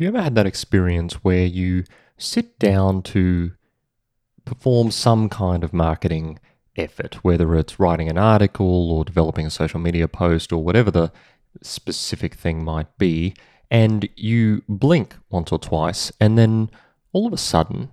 Have you ever had that experience where you sit down to perform some kind of marketing effort, whether it's writing an article or developing a social media post or whatever the specific thing might be, and you blink once or twice, and then all of a sudden,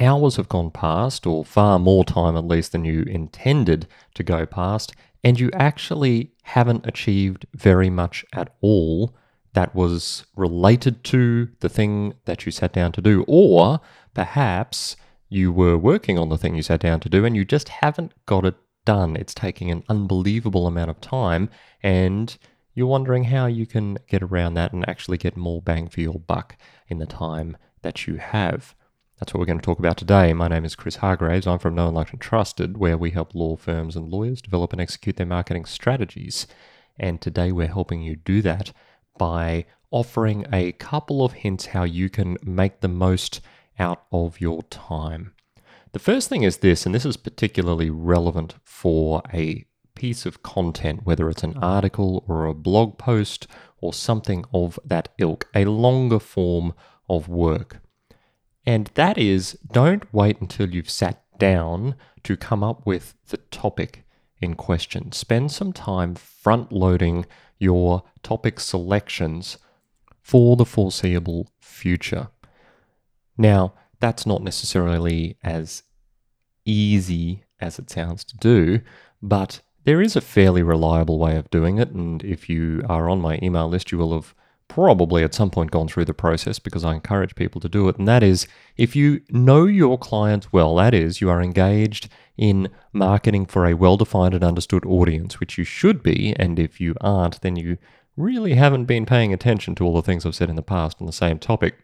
hours have gone past, or far more time at least than you intended to go past, and you actually haven't achieved very much at all that was related to the thing that you sat down to do, or perhaps you were working on the thing you sat down to do and you just haven't got it done. It's taking an unbelievable amount of time, and you're wondering how you can get around that and actually get more bang for your buck in the time that you have. That's what we're going to talk about today. My name is Chris Hargraves. I'm from Known, Liked, and Trusted, where we help law firms and lawyers develop and execute their marketing strategies. And today we're helping you do that by offering a couple of hints how you can make the most out of your time. The first thing is this, and this is particularly relevant for a piece of content, whether it's an article or a blog post or something of that ilk, a longer form of work. And that is don't wait until you've sat down to come up with the topic in question. Spend some time front loading your topic selections for the foreseeable future. Now, that's not necessarily as easy as it sounds to do, but there is a fairly reliable way of doing it. And if you are on my email list, you will have probably at some point gone through the process because I encourage people to do it. And that is if you know your clients well, that is, you are engaged in marketing for a well defined and understood audience, which you should be. And if you aren't, then you really haven't been paying attention to all the things I've said in the past on the same topic.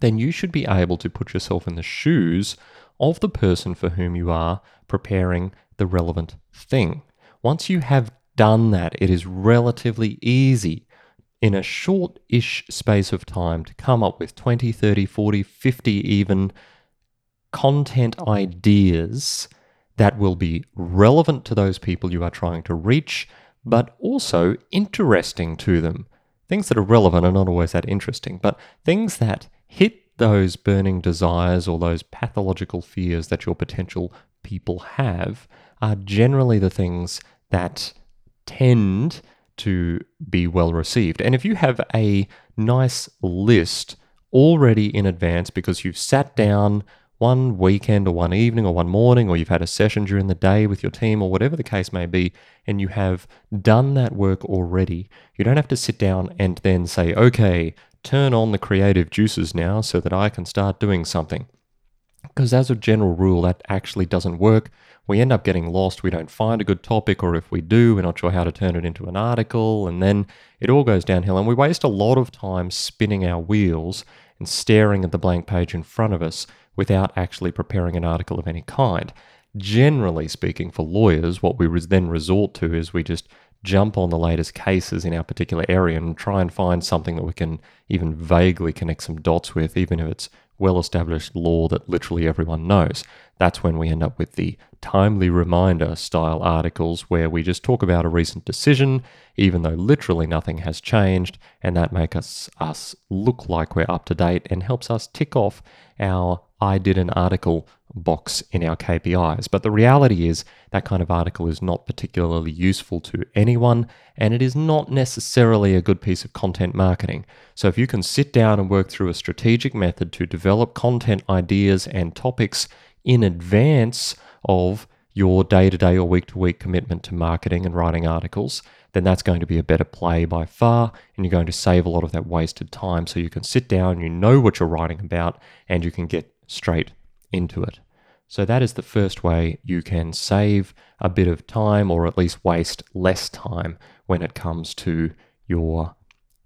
Then you should be able to put yourself in the shoes of the person for whom you are preparing the relevant thing. Once you have done that, it is relatively easy in a short ish space of time to come up with 20, 30, 40, 50 even content ideas that will be relevant to those people you are trying to reach, but also interesting to them. Things that are relevant are not always that interesting, but things that hit those burning desires or those pathological fears that your potential people have are generally the things that tend to be well received. And if you have a nice list already in advance because you've sat down one weekend or one evening or one morning, or you've had a session during the day with your team, or whatever the case may be, and you have done that work already, you don't have to sit down and then say, okay, turn on the creative juices now so that I can start doing something. Because as a general rule, that actually doesn't work we end up getting lost. We don't find a good topic, or if we do, we're not sure how to turn it into an article, and then it all goes downhill. And we waste a lot of time spinning our wheels and staring at the blank page in front of us without actually preparing an article of any kind. Generally speaking, for lawyers, what we then resort to is we just jump on the latest cases in our particular area and try and find something that we can even vaguely connect some dots with, even if it's well established law that literally everyone knows. That's when we end up with the timely reminder style articles where we just talk about a recent decision, even though literally nothing has changed, and that makes us, us look like we're up to date and helps us tick off our I did an article box in our KPIs. But the reality is that kind of article is not particularly useful to anyone, and it is not necessarily a good piece of content marketing. So if you can sit down and work through a strategic method to develop content ideas and topics in advance of your day to day or week to week commitment to marketing and writing articles, then that's going to be a better play by far. And you're going to save a lot of that wasted time. So you can sit down, you know what you're writing about, and you can get straight into it. So that is the first way you can save a bit of time or at least waste less time when it comes to your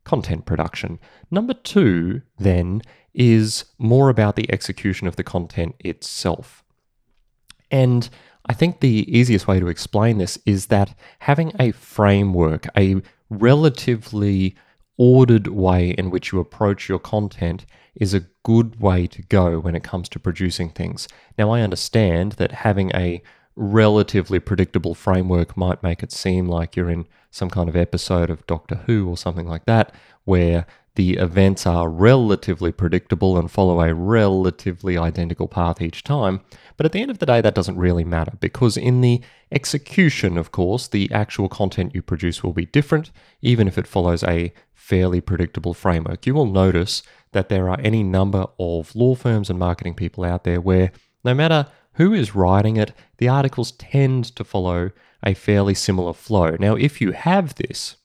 content production. Number two, then, is more about the execution of the content itself. And I think the easiest way to explain this is that having a framework, a relatively ordered way in which you approach your content is a good way to go when it comes to producing things. Now, I understand that having a relatively predictable framework might make it seem like you're in some kind of episode of Doctor Who or something like that, where the events are relatively predictable and follow a relatively identical path each time. But at the end of the day, that doesn't really matter because in the execution, of course, the actual content you produce will be different, even if it follows a fairly predictable framework. You will notice that there are any number of law firms and marketing people out there where no matter who is writing it, the articles tend to follow a fairly similar flow. Now, if you have this,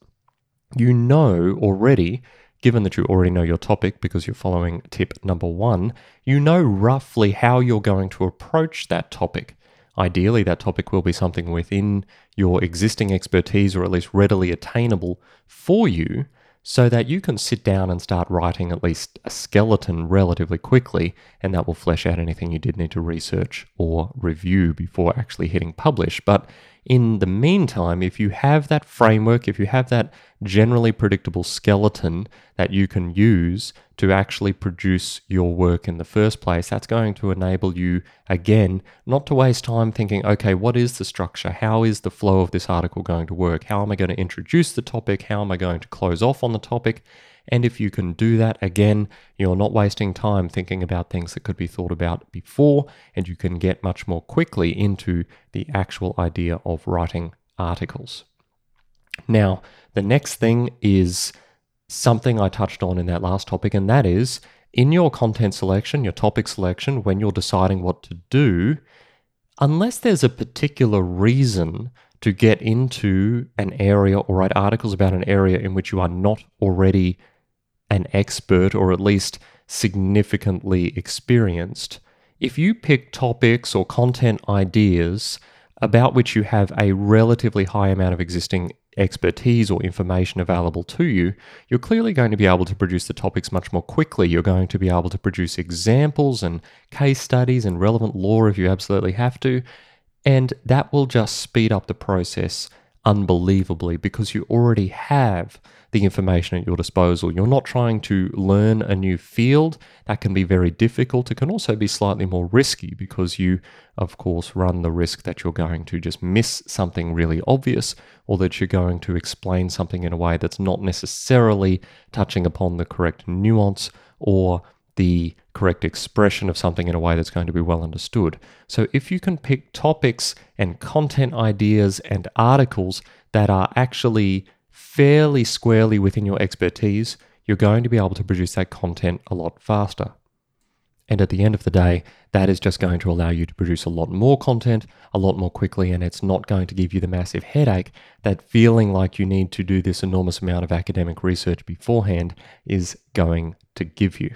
you know already given that you already know your topic because you're following tip number one, you know roughly how you're going to approach that topic. Ideally, that topic will be something within your existing expertise or at least readily attainable for you so that you can sit down and start writing at least a skeleton relatively quickly, and that will flesh out anything you did need to research or review before actually hitting publish. But in the meantime, if you have that framework, if you have that generally predictable skeleton that you can use to actually produce your work in the first place, that's going to enable you, again, not to waste time thinking, okay, what is the structure? How is the flow of this article going to work? How am I going to introduce the topic? How am I going to close off on the topic? And if you can do that again, you're not wasting time thinking about things that could be thought about before, and you can get much more quickly into the actual idea of writing articles. Now, the next thing is something I touched on in that last topic, and that is in your content selection, your topic selection, when you're deciding what to do, unless there's a particular reason to get into an area or write articles about an area in which you are not already an expert or at least significantly experienced, if you pick topics or content ideas about which you have a relatively high amount of existing expertise or information available to you, you're clearly going to be able to produce the topics much more quickly. You're going to be able to produce examples and case studies and relevant law if you absolutely have to. And that will just speed up the process unbelievably because you already have the information at your disposal. You're not trying to learn a new field. That can be very difficult. It can also be slightly more risky because you, of course, run the risk that you're going to just miss something really obvious or that you're going to explain something in a way that's not necessarily touching upon the correct nuance or the correct expression of something in a way that's going to be well understood. So, if you can pick topics and content ideas and articles that are actually fairly squarely within your expertise, you're going to be able to produce that content a lot faster. And at the end of the day, that is just going to allow you to produce a lot more content a lot more quickly, and it's not going to give you the massive headache that feeling like you need to do this enormous amount of academic research beforehand is going to give you.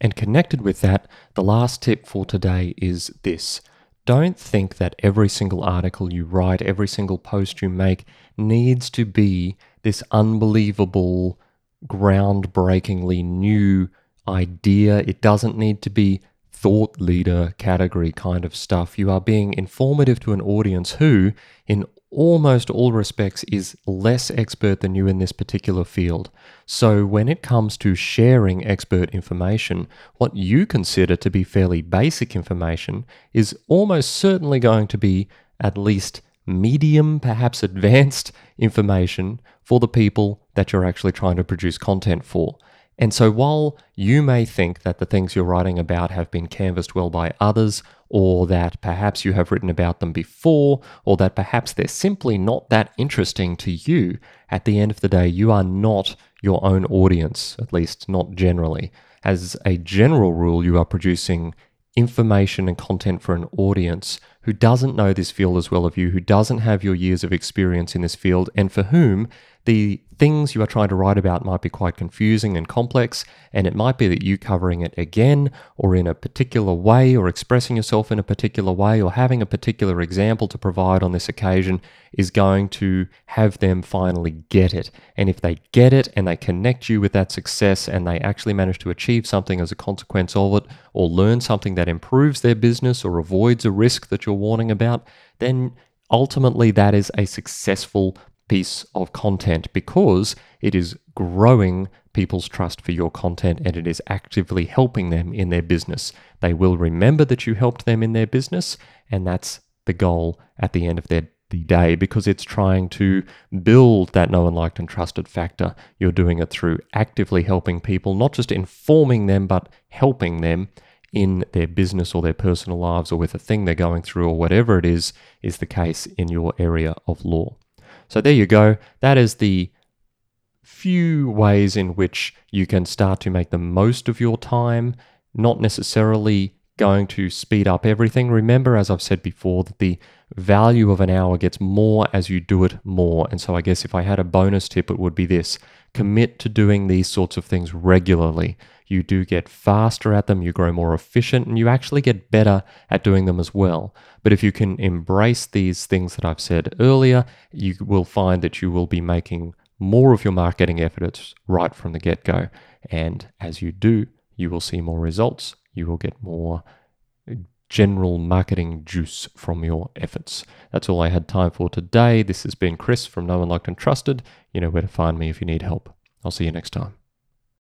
And connected with that, the last tip for today is this don't think that every single article you write, every single post you make needs to be this unbelievable, groundbreakingly new idea. It doesn't need to be thought leader category kind of stuff. You are being informative to an audience who, in almost all respects, is less expert than you in this particular field. So, when it comes to sharing expert information, what you consider to be fairly basic information is almost certainly going to be at least medium, perhaps advanced information for the people that you're actually trying to produce content for. And so, while you may think that the things you're writing about have been canvassed well by others, or that perhaps you have written about them before, or that perhaps they're simply not that interesting to you, at the end of the day, you are not your own audience, at least not generally. As a general rule, you are producing information and content for an audience who doesn't know this field as well as you, who doesn't have your years of experience in this field, and for whom the things you are trying to write about might be quite confusing and complex, and it might be that you covering it again or in a particular way or expressing yourself in a particular way or having a particular example to provide on this occasion is going to have them finally get it. And if they get it and they connect you with that success and they actually manage to achieve something as a consequence of it or learn something that improves their business or avoids a risk that you're warning about, then ultimately that is a successful piece of content because it is growing people's trust for your content and it is actively helping them in their business. They will remember that you helped them in their business, and that's the goal at the end of their the day because it's trying to build that known, liked, and trusted factor. You're doing it through actively helping people, not just informing them, but helping them in their business or their personal lives or with a thing they're going through or whatever it is, is the case in your area of law. So there you go. That is the few ways in which you can start to make the most of your time, not necessarily going to speed up everything. Remember, as I've said before, that the value of an hour gets more as you do it more. And so I guess if I had a bonus tip, it would be this commit to doing these sorts of things regularly. You do get faster at them, you grow more efficient, and you actually get better at doing them as well. But if you can embrace these things that I've said earlier, you will find that you will be making more of your marketing efforts right from the get go. And as you do, you will see more results, you will get more general marketing juice from your efforts. That's all I had time for today. This has been Chris from Known Liked and Trusted. You know where to find me if you need help. I'll see you next time.